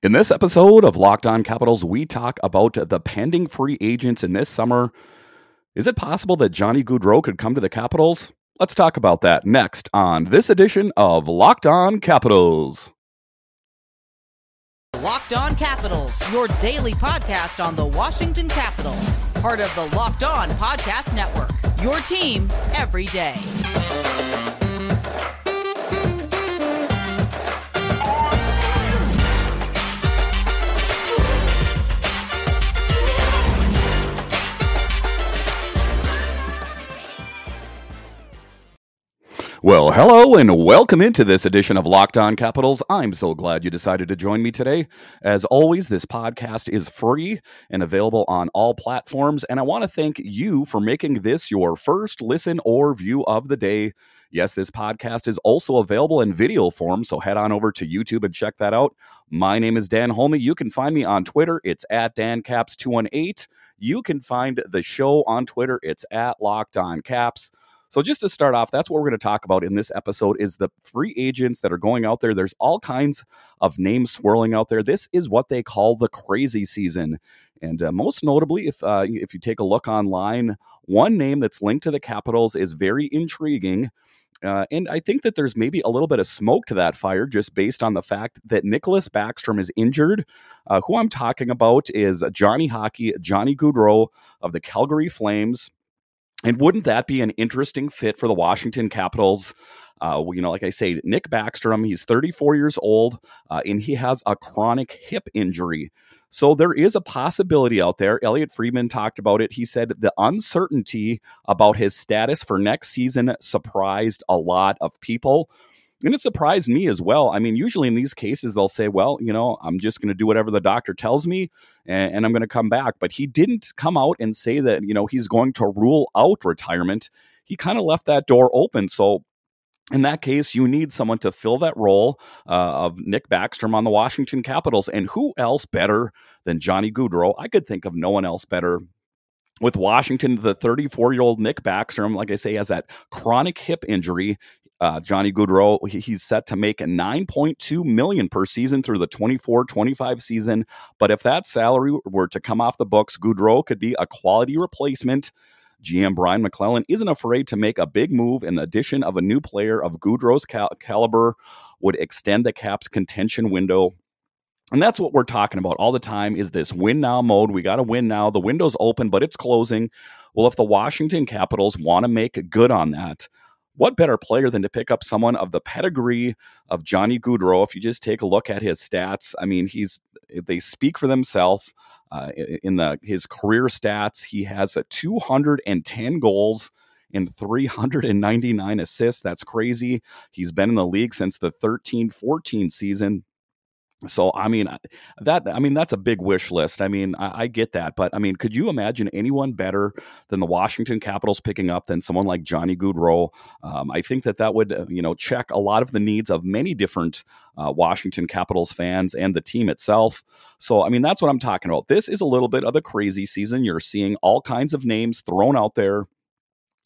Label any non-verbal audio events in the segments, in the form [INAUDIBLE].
In this episode of Locked On Capitals, we talk about the pending free agents in this summer. Is it possible that Johnny Gaudreau could come to the Capitals? Let's talk about that next on this edition of Locked On Capitals. Locked On Capitals, your daily podcast on the Washington Capitals, part of the Locked On Podcast Network. Your team every day. Well, hello and welcome into this edition of Locked On Capitals. I'm so glad you decided to join me today. As always, this podcast is free and available on all platforms, and I want to thank you for making this your first listen or view of the day. Yes, this podcast is also available in video form, so head on over to YouTube and check that out. My name is Dan Holme. You can find me on Twitter. It's at DanCaps218. You can find the show on Twitter. It's at Locked On Caps. So just to start off, that's what we're going to talk about in this episode is the free agents that are going out there. There's all kinds of names swirling out there. This is what they call the crazy season. And uh, most notably, if uh, if you take a look online, one name that's linked to the Capitals is very intriguing. Uh, and I think that there's maybe a little bit of smoke to that fire just based on the fact that Nicholas Backstrom is injured. Uh, who I'm talking about is Johnny Hockey, Johnny Gaudreau of the Calgary Flames. And wouldn't that be an interesting fit for the Washington Capitals? Uh, you know, like I say, Nick Backstrom, he's 34 years old uh, and he has a chronic hip injury. So there is a possibility out there. Elliotte Friedman talked about it. He said the uncertainty about his status for next season surprised a lot of people. And it surprised me as well. I mean, usually in these cases, they'll say, well, you know, I'm just going to do whatever the doctor tells me and, and I'm going to come back. But he didn't come out and say that, you know, he's going to rule out retirement. He kind of left that door open. So in that case, you need someone to fill that role uh, of Nick Backstrom on the Washington Capitals. And who else better than Johnny Gaudreau? I could think of no one else better with Washington, the 34 year old Nick Backstrom, like I say, has that chronic hip injury. Uh, Johnny Gaudreau, he's set to make 9.2 million per season through the 24-25 season. But if that salary were to come off the books, Gaudreau could be a quality replacement. GM Brian MacLellan isn't afraid to make a big move, and the addition of a new player of Gaudreau's cal- caliber would extend the Caps' contention window and that's what we're talking about all the time is this win now mode. We got to win now. The window's open, but it's closing. Well, if the Washington Capitals want to make good on that, what better player than to pick up someone of the pedigree of Johnny Gaudreau? If you just take a look at his stats, I mean, he's they speak for themselves. Uh, in the his career stats, he has a 210 goals and 399 assists. That's crazy. He's been in the league since the 13 14 season. So I mean that I mean that's a big wish list. I mean I, I, get that, but I mean could you imagine anyone better than the Washington Capitals picking up than someone like Johnny Gaudreau? Um, I think that that would uh, you know check a lot of the needs of many different uh, Washington Capitals fans and the team itself. So I mean that's what I'm talking about. This is a little bit of the crazy season. You're seeing all kinds of names thrown out there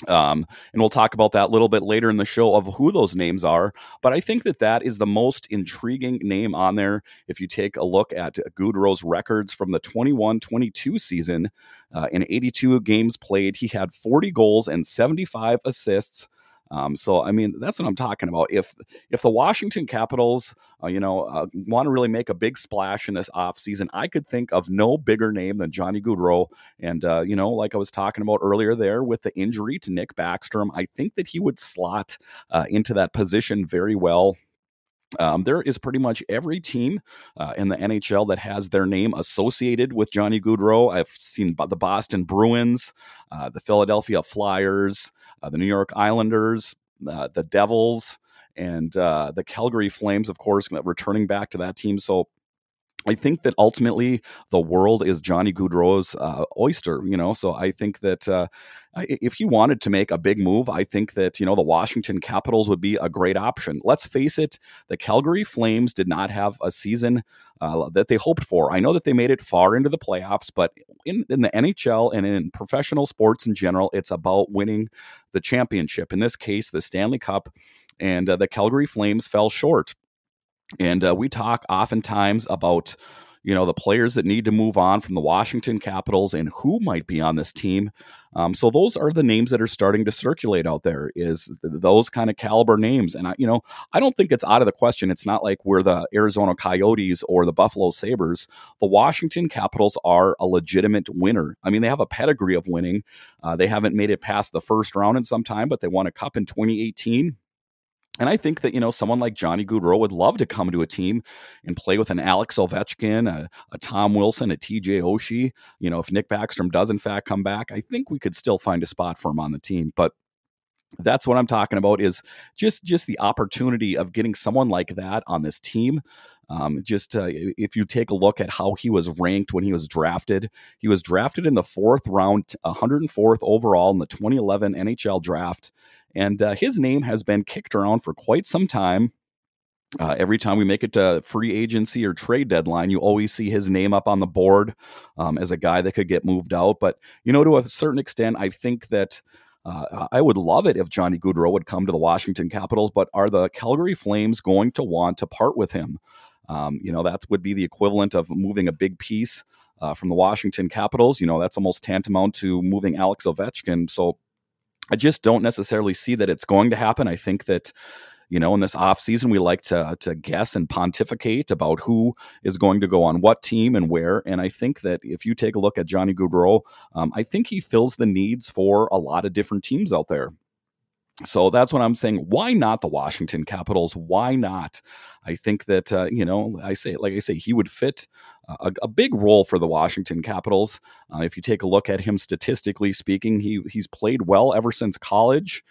um, and we'll talk about that a little bit later in the show of who those names are. But I think that that is the most intriguing name on there. If you take a look at Gaudreau's records from the 21 22 season, uh, in 82 games played, he had 40 goals and 75 assists. Um, so I mean, that's what I'm talking about. If if the Washington Capitals, uh, you know, uh, want to really make a big splash in this offseason, I could think of no bigger name than Johnny Gaudreau. And uh, you know, like I was talking about earlier, there with the injury to Nick Backstrom, I think that he would slot uh, into that position very well. Um, there is pretty much every team uh, in the NHL that has their name associated with Johnny Gaudreau. I've seen the Boston Bruins, uh, the Philadelphia Flyers, uh, the New York Islanders, uh, the Devils, and uh, the Calgary Flames, of course, returning back to that team. So I think that ultimately the world is Johnny Gaudreau's uh, oyster, you know. So I think that uh, if you wanted to make a big move, I think that you know the Washington Capitals would be a great option. Let's face it, the Calgary Flames did not have a season uh, that they hoped for. I know that they made it far into the playoffs, but in, in the NHL and in professional sports in general, it's about winning the championship. In this case, the Stanley Cup, and uh, the Calgary Flames fell short. And uh, we talk oftentimes about you know the players that need to move on from the Washington Capitals and who might be on this team. Um, so those are the names that are starting to circulate out there. Is those kind of caliber names, and I, you know, I don't think it's out of the question. It's not like we're the Arizona Coyotes or the Buffalo Sabres. The Washington Capitals are a legitimate winner. I mean, they have a pedigree of winning. Uh, they haven't made it past the first round in some time, but they won a cup in 2018. And I think that, you know, someone like Johnny Gaudreau would love to come to a team and play with an Alex Ovechkin, a, a Tom Wilson, a TJ Oshie. You know, if Nick Backstrom does in fact come back, I think we could still find a spot for him on the team. But that's what I'm talking about is just just the opportunity of getting someone like that on this team. Um, just uh, if you take a look at how he was ranked when he was drafted, he was drafted in the fourth round, 104th overall in the 2011 NHL draft. And uh, his name has been kicked around for quite some time. Uh, every time we make it to free agency or trade deadline, you always see his name up on the board um, as a guy that could get moved out. But, you know, to a certain extent, I think that uh, I would love it if Johnny Gaudreau would come to the Washington Capitals, but are the Calgary Flames going to want to part with him? Um, you know, that would be the equivalent of moving a big piece uh, from the Washington Capitals. You know, that's almost tantamount to moving Alex Ovechkin. So I just don't necessarily see that it's going to happen. I think that you know in this off season we like to to guess and pontificate about who is going to go on what team and where and i think that if you take a look at johnny gaudreau um, i think he fills the needs for a lot of different teams out there so that's what I'm saying. Why not the Washington Capitals? Why not? I think that uh, you know, I say, like I say, he would fit a, a big role for the Washington Capitals. Uh, if you take a look at him statistically speaking, he he's played well ever since college,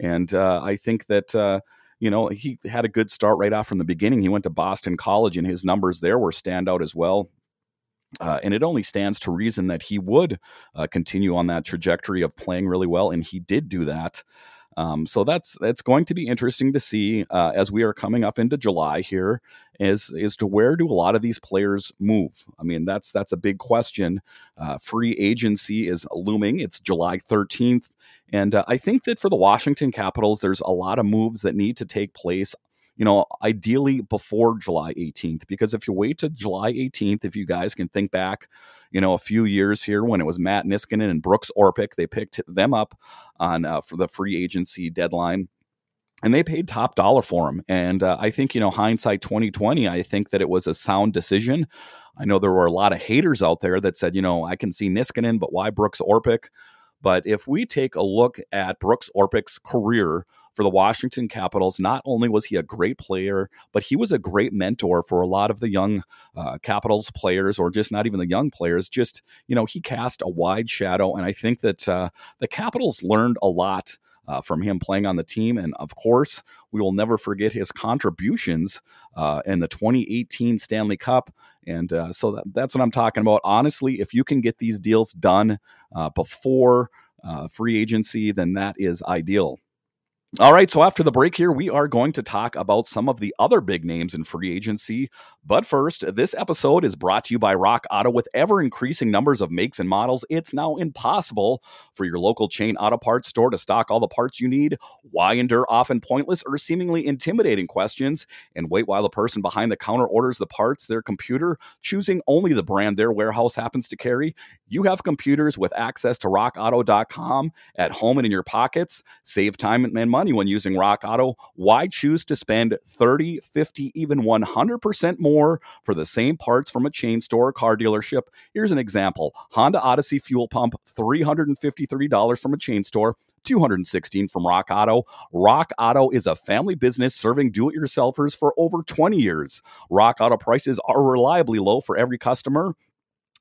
and uh, I think that. Uh, you know, he had a good start right off from the beginning. He went to Boston College, and his numbers there were standout as well. Uh, and it only stands to reason that he would uh, continue on that trajectory of playing really well, and he did do that. Um, so that's that's going to be interesting to see uh, as we are coming up into July here, is is to where do a lot of these players move? I mean, that's that's a big question. Uh, free agency is looming. It's July thirteenth, and uh, I think that for the Washington Capitals, there's a lot of moves that need to take place you know, ideally before July 18th. Because if you wait to July 18th, if you guys can think back, you know, a few years here when it was Matt Niskanen and Brooks Orpik, they picked them up on uh, for the free agency deadline and they paid top dollar for him. And uh, I think, you know, hindsight 2020, I think that it was a sound decision. I know there were a lot of haters out there that said, you know, I can see Niskanen, but why Brooks Orpik? But if we take a look at Brooks Orpik's career for the Washington Capitals, not only was he a great player, but he was a great mentor for a lot of the young uh, Capitals players, or just not even the young players. Just, you know, he cast a wide shadow. And I think that uh, the Capitals learned a lot. Uh, from him playing on the team. And of course, we will never forget his contributions uh, in the 2018 Stanley Cup. And uh, so that, that's what I'm talking about. Honestly, if you can get these deals done uh, before uh, free agency, then that is ideal. All right, so after the break here, we are going to talk about some of the other big names in free agency. But first, this episode is brought to you by Rock Auto. With ever increasing numbers of makes and models, it's now impossible for your local chain auto parts store to stock all the parts you need. Why endure often pointless or seemingly intimidating questions and wait while the person behind the counter orders the parts their computer, choosing only the brand their warehouse happens to carry? You have computers with access to rockauto.com at home and in your pockets. Save time and money when using Rock Auto. Why choose to spend 30, 50, even 100% more for the same parts from a chain store or car dealership? Here's an example Honda Odyssey fuel pump, $353 from a chain store. 216 from Rock Auto. Rock Auto is a family business serving do it yourselfers for over 20 years. Rock Auto prices are reliably low for every customer.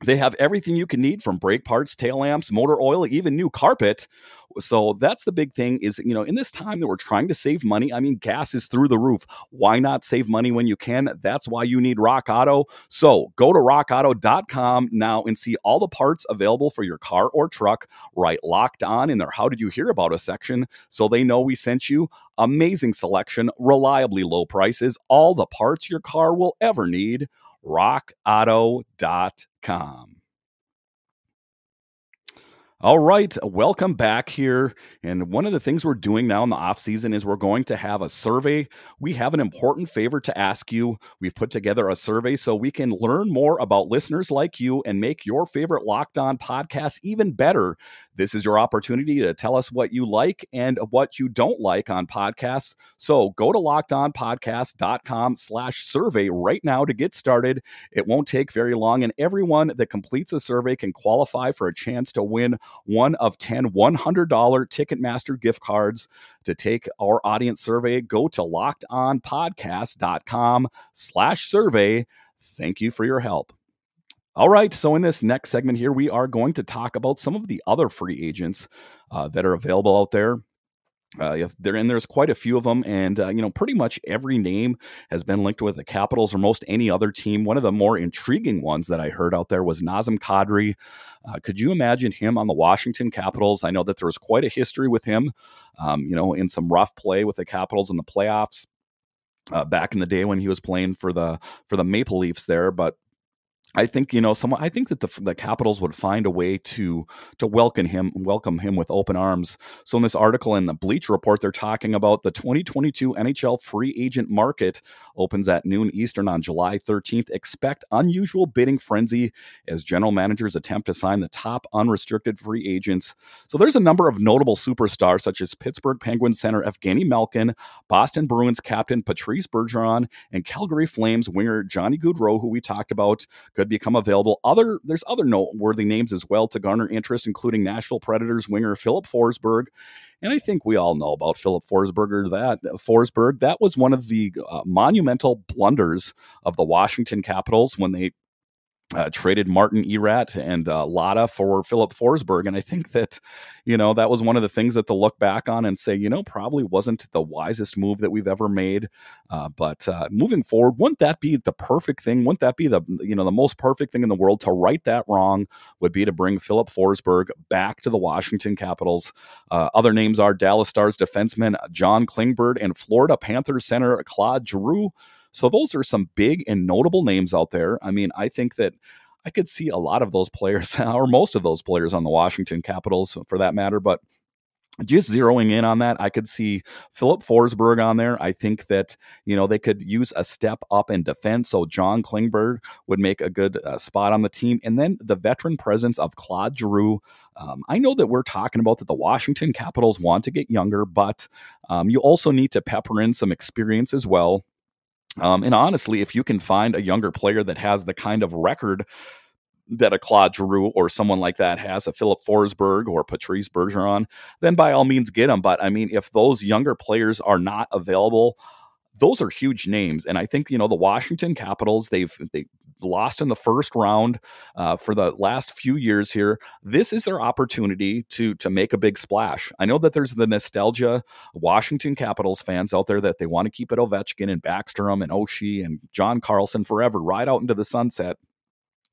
They have everything you can need from brake parts, tail lamps, motor oil, even new carpet. So that's the big thing is, you know, in this time that we're trying to save money, I mean, gas is through the roof. Why not save money when you can? That's why you need Rock Auto. So go to rockauto.com now and see all the parts available for your car or truck right locked on in their How Did You Hear About Us section so they know we sent you. Amazing selection, reliably low prices, all the parts your car will ever need rockauto.com. All right, welcome back here. And one of the things we're doing now in the off season is we're going to have a survey. We have an important favor to ask you. We've put together a survey so we can learn more about listeners like you and make your favorite Locked On podcast even better. This is your opportunity to tell us what you like and what you don't like on podcasts. So go to lockedonpodcast.com slash survey right now to get started. It won't take very long, and everyone that completes a survey can qualify for a chance to win one of 10 $100 Ticketmaster gift cards. To take our audience survey, go to lockedonpodcast.com slash survey. Thank you for your help. All right. So, in this next segment here, we are going to talk about some of the other free agents uh, that are available out there. Uh, there and there's quite a few of them, and uh, you know, pretty much every name has been linked with the Capitals or most any other team. One of the more intriguing ones that I heard out there was Nazem Kadri. Uh, could you imagine him on the Washington Capitals? I know that there was quite a history with him, um, you know, in some rough play with the Capitals in the playoffs. Uh, back in the day when he was playing for the for the Maple Leafs there, but I think you know someone. I think that the the Capitals would find a way to to welcome him welcome him with open arms. So in this article in the Bleach Report, they're talking about the 2022 NHL free agent market opens at noon Eastern on July 13th. Expect unusual bidding frenzy as general managers attempt to sign the top unrestricted free agents. So there's a number of notable superstars such as Pittsburgh Penguins center Evgeny Malkin, Boston Bruins captain Patrice Bergeron, and Calgary Flames winger Johnny Gaudreau, who we talked about. Could could become available. Other there's other noteworthy names as well to garner interest, including Nashville Predators winger Filip Forsberg. And I think we all know about Filip Forsberg. That Forsberg that was one of the uh, monumental blunders of the Washington Capitals when they uh, traded Martin Erat and uh, Latta for Filip Forsberg. And I think that, you know, that was one of the things that to look back on and say, you know, probably wasn't the wisest move that we've ever made. Uh, but uh, moving forward, wouldn't that be the perfect thing? Wouldn't that be the, you know, the most perfect thing in the world to right that wrong would be to bring Filip Forsberg back to the Washington Capitals. Uh, other names are Dallas Stars defenseman John Klingberg and Florida Panthers center Claude Giroux. So those are some big and notable names out there. I mean, I think that I could see a lot of those players, [LAUGHS] or most of those players on the Washington Capitals for that matter, but just zeroing in on that, I could see Filip Forsberg on there. I think that you know they could use a step up in defense, so John Klingberg would make a good uh, spot on the team, and then the veteran presence of Claude Giroux. Um, I know that we're talking about that the Washington Capitals want to get younger, but um, you also need to pepper in some experience as well. Um, and honestly, if you can find a younger player that has the kind of record that a Claude Giroux or someone like that has, a Filip Forsberg or Patrice Bergeron, then by all means get them. But I mean, if those younger players are not available, those are huge names. And I think, you know, the Washington Capitals, they've they lost in the first round uh, for the last few years here. This is their opportunity to to make a big splash. I know that there's the nostalgia Washington Capitals fans out there that they want to keep it Ovechkin and Backstrom and Oshie and John Carlson forever, right out into the sunset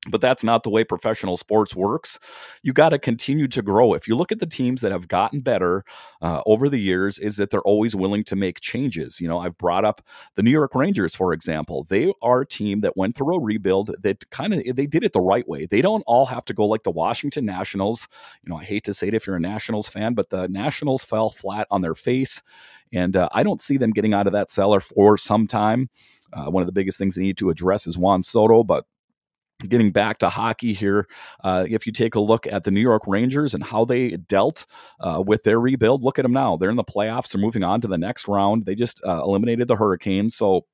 but that's not the way professional sports works. You got to continue to grow. If you look at the teams that have gotten better uh, over the years, is that they're always willing to make changes. You know, I've brought up the New York Rangers, for example. They are a team that went through a rebuild that kind of they did it the right way. They don't all have to go like the Washington Nationals. You know, I hate to say it if you're a Nationals fan, but the Nationals fell flat on their face, and uh, I don't see them getting out of that cellar for some time. Uh, one of the biggest things they need to address is Juan Soto, but getting back to hockey here, uh, if you take a look at the New York Rangers and how they dealt uh, with their rebuild, look at them now. They're in the playoffs. They're moving on to the next round. They just uh, eliminated the Hurricanes. So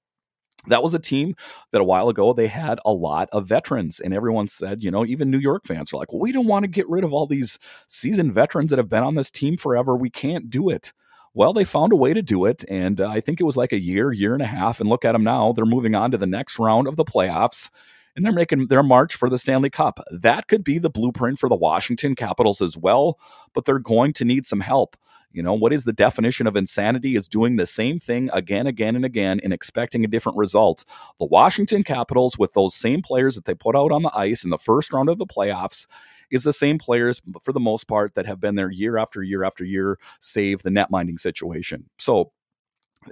that was a team that a while ago they had a lot of veterans and everyone said you know even new york fans are like well we don't want to get rid of all these seasoned veterans that have been on this team forever we can't do it well, they found a way to do it. And uh, I think it was like a year, year and a half. And look at them now. They're moving on to the next round of the playoffs and they're making their march for the Stanley Cup. That could be the blueprint for the Washington Capitals as well, but they're going to need some help. You know, what is the definition of insanity is doing the same thing again, again, and again and expecting a different result. The Washington Capitals, with those same players that they put out on the ice in the first round of the playoffs, is the same players for the most part that have been there year after year after year, save the net minding situation. So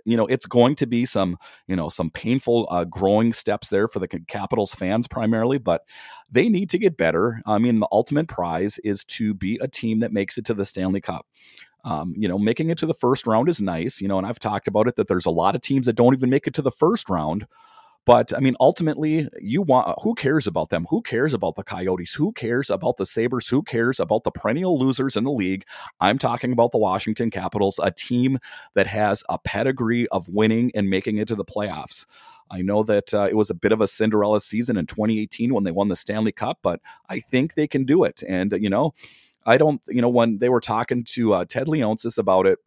you know it's going to be some you know some painful uh, growing steps there for the capitals fans primarily but they need to get better. I mean the ultimate prize is to be a team that makes it to the stanley cup. Um, you know making it to the first round is nice you know and i've talked about it that there's a lot of teams that don't even make it to the first round but I mean, ultimately, you want who cares about them? Who cares about the Coyotes? Who cares about the Sabres? Who cares about the perennial losers in the league? I'm talking about the Washington Capitals, a team that has a pedigree of winning and making it to the playoffs. I know that uh, it was a bit of a Cinderella season in 2018 when they won the Stanley Cup, but I think they can do it. And, you know, I don't, you know, when they were talking to uh, Ted Leonsis about it,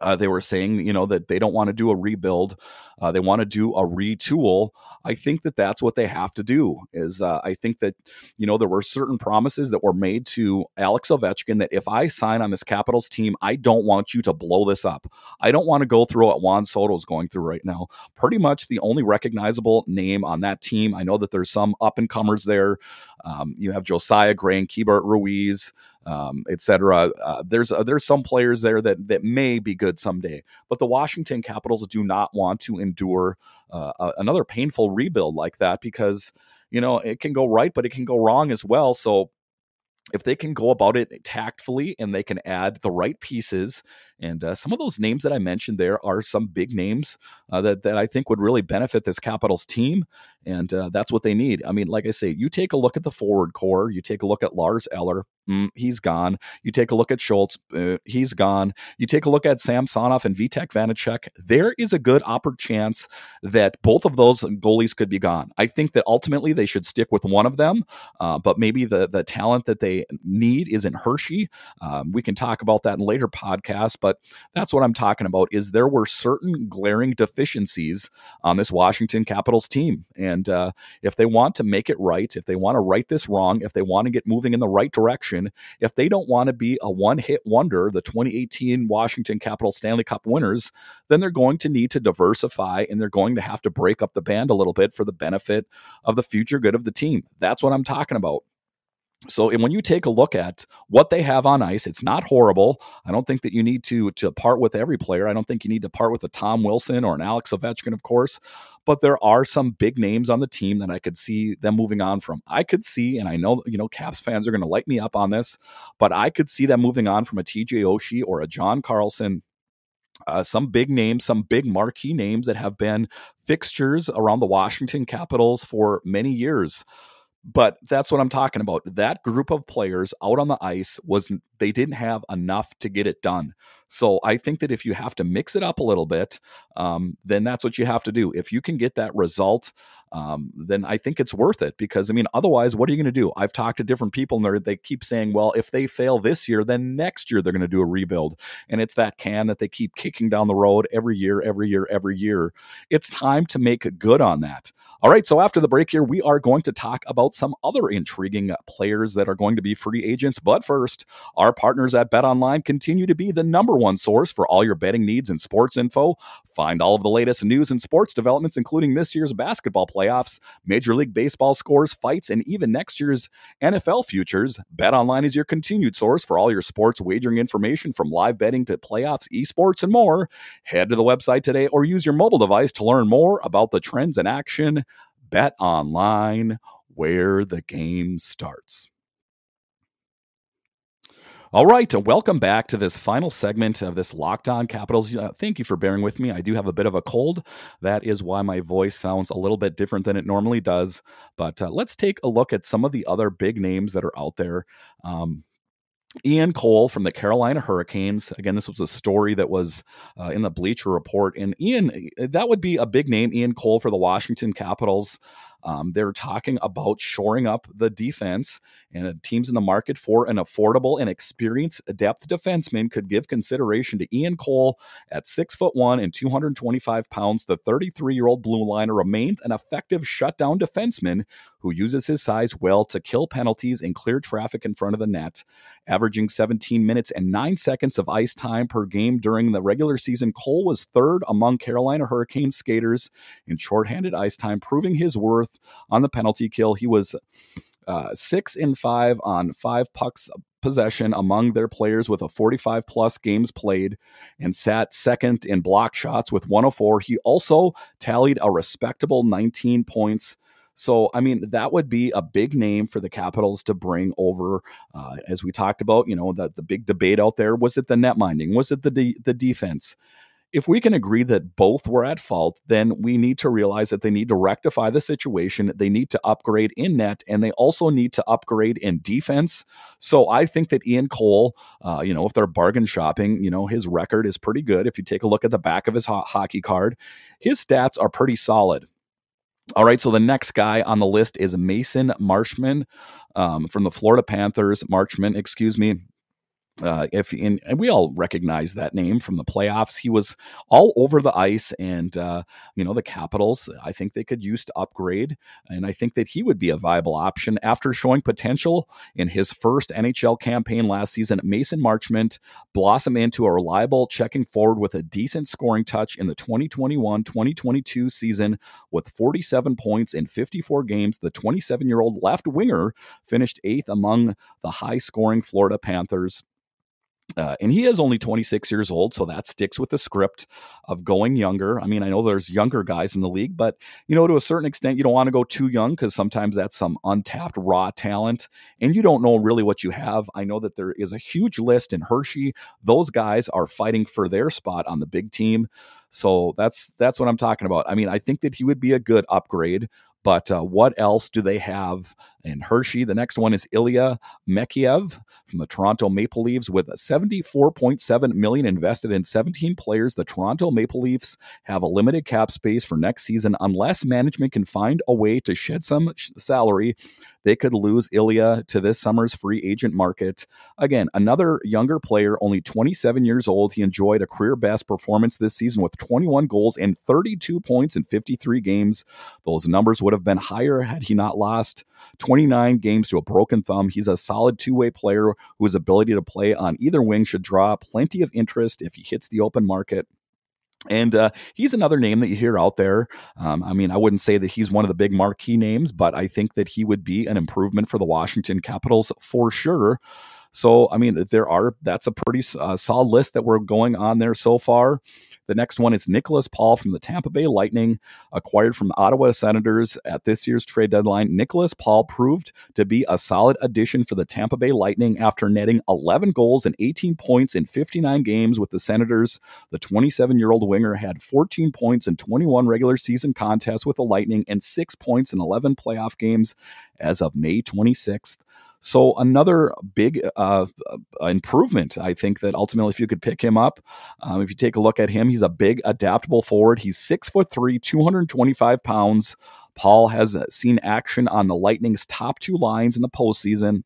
uh, they were saying, you know, that they don't want to do a rebuild. Uh, they want to do a retool. I think that that's what they have to do. Is uh, I think that you know there were certain promises that were made to Alex Ovechkin that if I sign on this Capitals team, I don't want you to blow this up. I don't want to go through what Juan Soto is going through right now. Pretty much the only recognizable name on that team. I know that there's some up and comers there. Um, you have Josiah Gray and Ruiz um, etc. Uh, there's uh, there's some players there that that may be good someday, but the Washington Capitals do not want to endure uh, another painful rebuild like that because you know it can go right, but it can go wrong as well. So if they can go about it tactfully and they can add the right pieces and uh, some of those names that I mentioned there are some big names uh, that, that I think would really benefit this Capitals team. And uh, that's what they need. I mean, like I say, you take a look at the forward core, you take a look at Lars Eller, mm, he's gone. You take a look at Schultz, uh, he's gone. You take a look at Samsonov and Vitek Vanecek, there is a good upper chance that both of those goalies could be gone. I think that ultimately they should stick with one of them, uh, but maybe the, the talent that they need isn't Hershey. Um, we can talk about that in later podcasts, but but that's what I'm talking about is there were certain glaring deficiencies on this Washington Capitals team. And uh, if they want to make it right, if they want to right this wrong, if they want to get moving in the right direction, if they don't want to be a one hit wonder, the 2018 Washington Capitals Stanley Cup winners, then they're going to need to diversify and they're going to have to break up the band a little bit for the benefit of the future good of the team. That's what I'm talking about. So and when you take a look at what they have on ice, it's not horrible. I don't think that you need to to part with every player. I don't think you need to part with a Tom Wilson or an Alex Ovechkin, of course. But there are some big names on the team that I could see them moving on from. I could see, and I know you know Caps fans are going to light me up on this, but I could see them moving on from a TJ Oshie or a John Carlson uh, some big names, some big marquee names that have been fixtures around the Washington Capitals for many years. But that's what I'm talking about. That group of players out on the ice was they didn't have enough to get it done. So I think that if you have to mix it up a little bit, um, then that's what you have to do. If you can get that result, um, then I think it's worth it because I mean, otherwise, what are you going to do? I've talked to different people and they keep saying, well, if they fail this year, then next year they're going to do a rebuild. And it's that can that they keep kicking down the road every year, every year, every year. It's time to make good on that. All right, so after the break here, we are going to talk about some other intriguing players that are going to be free agents. But first, our partners at Bet Online continue to be the number one source for all your betting needs and sports info. Find all of the latest news and sports developments, including this year's basketball playoffs, Major League Baseball scores, fights, and even next year's NFL futures. Bet Online is your continued source for all your sports wagering information from live betting to playoffs, esports, and more. Head to the website today or use your mobile device to learn more about the trends in action Bet online where the game starts. All right, welcome back to this final segment of this Locked On Capitals. Uh, thank you for bearing with me. I do have a bit of a cold. That is why my voice sounds a little bit different than it normally does. But uh, let's take a look at some of the other big names that are out there. Um, Ian Cole from the Carolina Hurricanes. Again, this was a story that was uh, in the Bleacher Report. And Ian, that would be a big name, Ian Cole for the Washington Capitals. Um, they're talking about shoring up the defense, and teams in the market for an affordable and experienced depth defenseman could give consideration to Ian Cole at six foot one and 225 pounds. The 33 year old blue liner remains an effective shutdown defenseman who uses his size well to kill penalties and clear traffic in front of the net. Averaging 17 minutes and 9 seconds of ice time per game during the regular season, Cole was third among Carolina Hurricanes skaters in shorthanded ice time, proving his worth on the penalty kill. He was uh, six in five on five pucks possession among their players with a 45 plus games played and sat second in block shots with 104. He also tallied a respectable 19 points. So, I mean, that would be a big name for the Capitals to bring over. Uh, as we talked about, you know, the, the big debate out there was it the net minding? Was it the, de- the defense? If we can agree that both were at fault, then we need to realize that they need to rectify the situation. They need to upgrade in net, and they also need to upgrade in defense. So I think that Ian Cole, uh, you know, if they're bargain shopping, you know, his record is pretty good. If you take a look at the back of his ho- hockey card, his stats are pretty solid. All right, so the next guy on the list is Mason Marchment um, from the Florida Panthers. Marchment, excuse me. Uh, if in, and we all recognize that name from the playoffs, he was all over the ice, and uh, you know the Capitals. I think they could use to upgrade, and I think that he would be a viable option after showing potential in his first NHL campaign last season. Mason Marchment blossomed into a reliable checking forward with a decent scoring touch in the 2021-2022 season with 47 points in 54 games. The 27-year-old left winger finished eighth among the high-scoring Florida Panthers. Uh, and he is only 26 years old, so that sticks with the script of going younger. I mean, I know there's younger guys in the league, but you know, to a certain extent, you don't want to go too young because sometimes that's some untapped raw talent, and you don't know really what you have. I know that there is a huge list in Hershey; those guys are fighting for their spot on the big team. So that's that's what I'm talking about. I mean, I think that he would be a good upgrade. But uh, what else do they have in Hershey? The next one is Ilya Mikheyev from the Toronto Maple Leafs with 74.7 million invested in 17 players. The Toronto Maple Leafs have a limited cap space for next season unless management can find a way to shed some salary they could lose Ilya to this summer's free agent market. Again, another younger player, only 27 years old. He enjoyed a career best performance this season with 21 goals and 32 points in 53 games. Those numbers would have been higher had he not lost 29 games to a broken thumb. He's a solid two way player whose ability to play on either wing should draw plenty of interest if he hits the open market. And uh, he's another name that you hear out there. Um, I mean, I wouldn't say that he's one of the big marquee names, but I think that he would be an improvement for the Washington Capitals for sure. So, I mean, there are that's a pretty uh, solid list that we're going on there so far. The next one is Nicholas Paul from the Tampa Bay Lightning, acquired from the Ottawa Senators at this year's trade deadline. Nicholas Paul proved to be a solid addition for the Tampa Bay Lightning after netting 11 goals and 18 points in 59 games with the Senators. The 27 year old winger had 14 points in 21 regular season contests with the Lightning and six points in 11 playoff games as of May 26th. So another big uh, improvement, I think that ultimately, if you could pick him up, um, if you take a look at him, he's a big, adaptable forward. He's six foot three, 225 pounds. Paul has uh, seen action on the Lightning's top two lines in the postseason.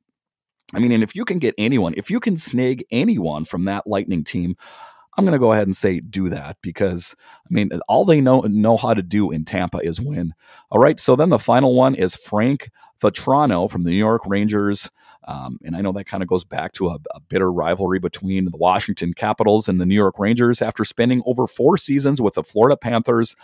I mean, and if you can get anyone, if you can snag anyone from that Lightning team, I'm going to go ahead and say do that because I mean all they know know how to do in Tampa is win. All right, so then the final one is Frank Vatrano from the New York Rangers. Um, and I know that kind of goes back to a, a, bitter rivalry between the Washington Capitals and the New York Rangers after spending over four seasons with the Florida Panthers.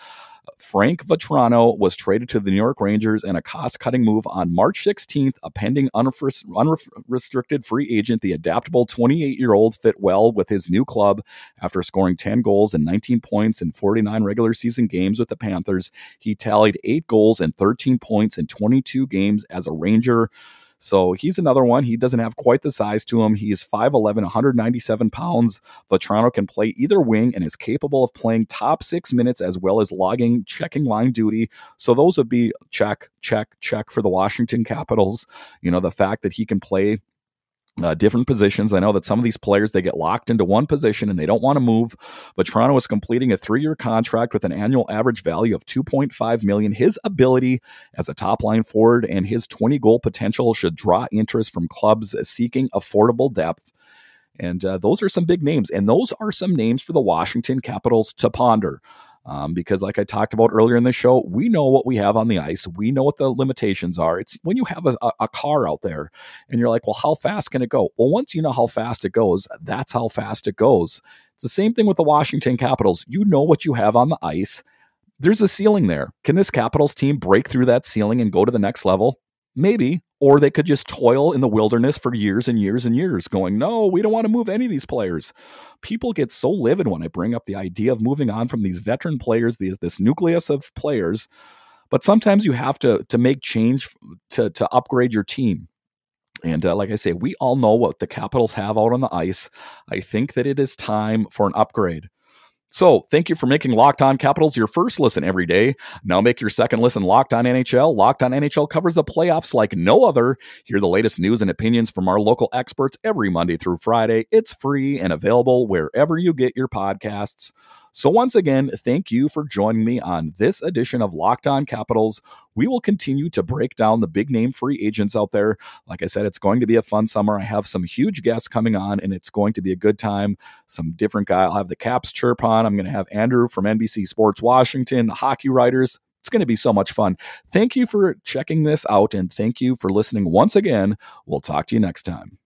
Frank Vatrano was traded to the New York Rangers in a cost cutting move on March 16th. A pending unrestricted free agent, the adaptable 28 year old fit well with his new club after scoring 10 goals and 19 points in 49 regular season games with the Panthers. He tallied eight goals and 13 points in 22 games as a Ranger. So he's another one. He doesn't have quite the size to him. He is 5'11, 197 pounds. Vatrano can play either wing and is capable of playing top six minutes as well as logging, checking line duty. So those would be check, check, check for the Washington Capitals. You know, the fact that he can play uh, different positions. I know that some of these players they get locked into one position and they don't want to move. But Toronto is completing a three-year contract with an annual average value of 2.5 million. His ability as a top-line forward and his 20-goal potential should draw interest from clubs seeking affordable depth. And uh, those are some big names, and those are some names for the Washington Capitals to ponder. Um, because, like I talked about earlier in the show, we know what we have on the ice. We know what the limitations are. It's when you have a, a, car out there and you're like, well, how fast can it go? Well, once you know how fast it goes, that's how fast it goes. It's the same thing with the Washington Capitals. You know what you have on the ice. There's a ceiling there. Can this Capitals team break through that ceiling and go to the next level? Maybe. Or they could just toil in the wilderness for years and years and years, going, No, we don't want to move any of these players. People get so livid when I bring up the idea of moving on from these veteran players, these, this nucleus of players. But sometimes you have to to make change to to upgrade your team. And uh, like I say, we all know what the Capitals have out on the ice. I think that it is time for an upgrade. So, thank you for making Locked On Capitals your first listen every day. Now make your second listen Locked On NHL. Locked On NHL covers the playoffs like no other. Hear the latest news and opinions from our local experts every Monday through Friday. It's free and available wherever you get your podcasts. So, once again, thank you for joining me on this edition of Locked On Capitals. We will continue to break down the big name free agents out there. Like I said, it's going to be a fun summer. I have some huge guests coming on, and it's going to be a good time. Some different guy. I'll have the Caps chirp on. I'm going to have Andrew from NBC Sports Washington, the hockey writers. It's going to be so much fun. Thank you for checking this out, and thank you for listening once again. We'll talk to you next time.